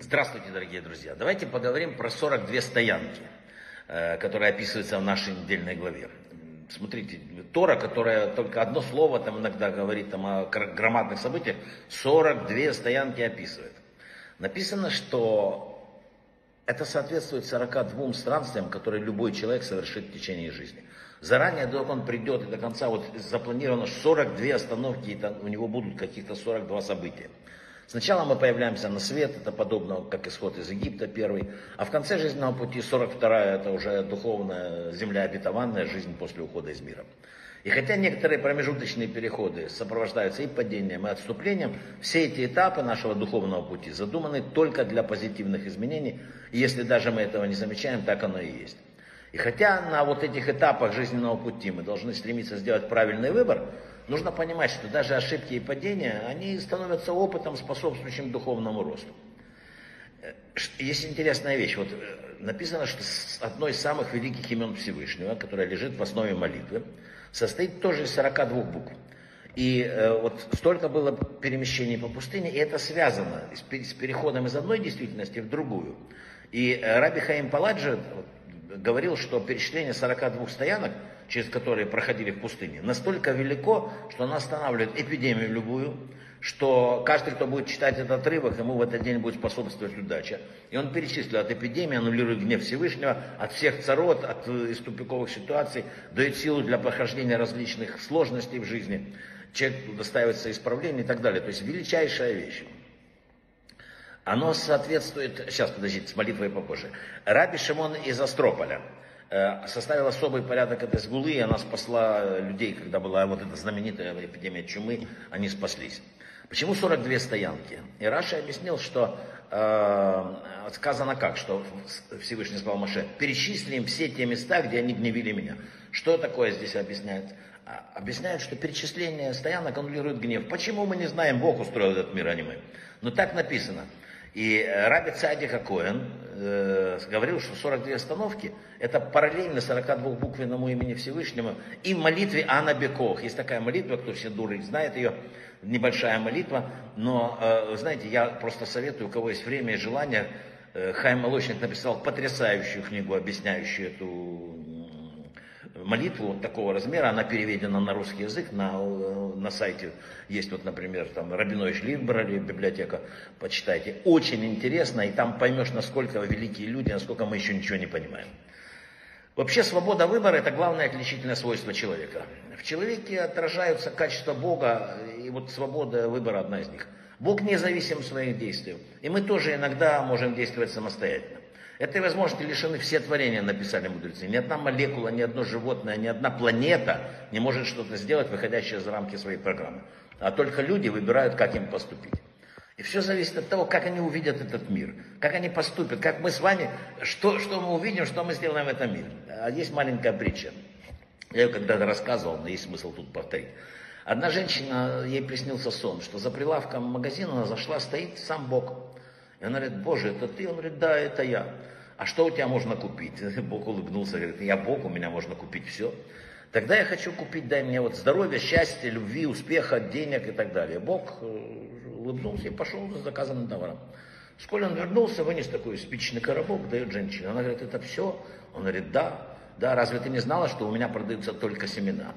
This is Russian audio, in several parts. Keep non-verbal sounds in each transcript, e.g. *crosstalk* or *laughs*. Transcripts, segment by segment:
Здравствуйте, дорогие друзья. Давайте поговорим про 42 стоянки, э, которые описываются в нашей недельной главе. Смотрите, Тора, которая только одно слово там иногда говорит там, о громадных событиях, 42 стоянки описывает. Написано, что это соответствует 42 странствиям, которые любой человек совершит в течение жизни. Заранее, до он придет и до конца, вот запланировано 42 остановки, и там у него будут каких-то 42 события. Сначала мы появляемся на свет, это подобно как исход из Египта первый, а в конце жизненного пути 42 это уже духовная земля обетованная, жизнь после ухода из мира. И хотя некоторые промежуточные переходы сопровождаются и падением, и отступлением, все эти этапы нашего духовного пути задуманы только для позитивных изменений, и если даже мы этого не замечаем, так оно и есть. И хотя на вот этих этапах жизненного пути мы должны стремиться сделать правильный выбор, нужно понимать, что даже ошибки и падения, они становятся опытом, способствующим духовному росту. Э, есть интересная вещь. Вот э, написано, что одно из самых великих имен Всевышнего, которое лежит в основе молитвы, состоит тоже из 42 букв. И э, вот столько было перемещений по пустыне, и это связано с, с переходом из одной действительности в другую. И э, Раби Хаим Паладжи говорил, что перечисление 42 стоянок, через которые проходили в пустыне, настолько велико, что оно останавливает эпидемию любую, что каждый, кто будет читать этот отрывок, ему в этот день будет способствовать удача. И он перечислил от эпидемии, аннулирует гнев Всевышнего, от всех царот, от э, из тупиковых ситуаций, дает силу для прохождения различных сложностей в жизни. Человек достаивается исправление и так далее. То есть величайшая вещь. Оно соответствует, сейчас подождите, с молитвой попозже. Раби Шимон из Астрополя составил особый порядок этой сгулы, и она спасла людей, когда была вот эта знаменитая эпидемия чумы, они спаслись. Почему 42 стоянки? И Раша объяснил, что э, сказано как, что Всевышний сказал Маше, перечислим все те места, где они гневили меня. Что такое здесь объясняет? А, объясняют, что перечисление стоянок аннулирует гнев. Почему мы не знаем, Бог устроил этот мир, а не мы? Но так написано. И Раби Цадика Коэн э, говорил, что 42 остановки это параллельно 42 буквенному имени Всевышнему и молитве Анна Бекох. Есть такая молитва, кто все дуры знает ее, небольшая молитва, но, э, знаете, я просто советую, у кого есть время и желание, э, Хайм Молочник написал потрясающую книгу, объясняющую эту молитву такого размера, она переведена на русский язык, на, э, на сайте есть вот, например, там Рабинович Либрали, библиотека, почитайте. Очень интересно, и там поймешь, насколько великие люди, насколько мы еще ничего не понимаем. Вообще свобода выбора – это главное отличительное свойство человека. В человеке отражаются качества Бога, и вот свобода выбора одна из них. Бог независим в своих действиях, и мы тоже иногда можем действовать самостоятельно. Этой возможности лишены все творения, написали мудрецы. Ни одна молекула, ни одно животное, ни одна планета не может что-то сделать, выходящее за рамки своей программы. А только люди выбирают, как им поступить. И все зависит от того, как они увидят этот мир, как они поступят, как мы с вами, что, что мы увидим, что мы сделаем в этом мире. А есть маленькая притча. Я ее когда-то рассказывал, но есть смысл тут повторить. Одна женщина, ей приснился сон, что за прилавком магазина она зашла, стоит сам Бог. И она говорит, Боже, это ты? Он говорит, да, это я. А что у тебя можно купить? *laughs* Бог улыбнулся, говорит, я Бог, у меня можно купить все. Тогда я хочу купить, дай мне вот здоровья, счастья, любви, успеха, денег и так далее. Бог э, улыбнулся и пошел за заказанным товаром. Вскоре он вернулся, вынес такой спичный коробок, дает женщине. Она говорит, это все? Он говорит, да, да, разве ты не знала, что у меня продаются только семена?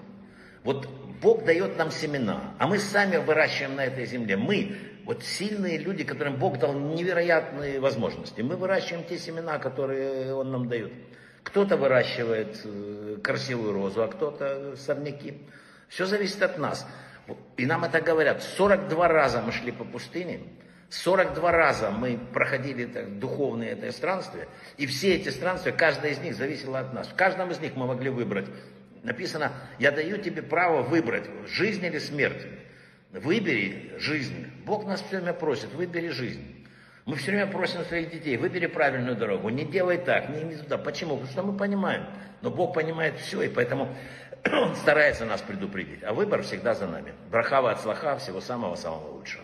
Вот Бог дает нам семена, а мы сами выращиваем на этой земле. Мы, вот сильные люди, которым Бог дал невероятные возможности. Мы выращиваем те семена, которые Он нам дает. Кто-то выращивает э, красивую розу, а кто-то сорняки. Все зависит от нас. И нам это говорят. 42 раза мы шли по пустыне, 42 раза мы проходили так, духовные это странствия, и все эти странствия, каждое из них зависело от нас. В каждом из них мы могли выбрать. Написано, я даю тебе право выбрать, жизнь или смерть. Выбери жизнь. Бог нас все время просит, выбери жизнь. Мы все время просим своих детей, выбери правильную дорогу, не делай так, не иди туда. Почему? Потому что мы понимаем. Но Бог понимает все, и поэтому *clears throat* Он старается нас предупредить. А выбор всегда за нами. Брахава от слаха, всего самого-самого лучшего.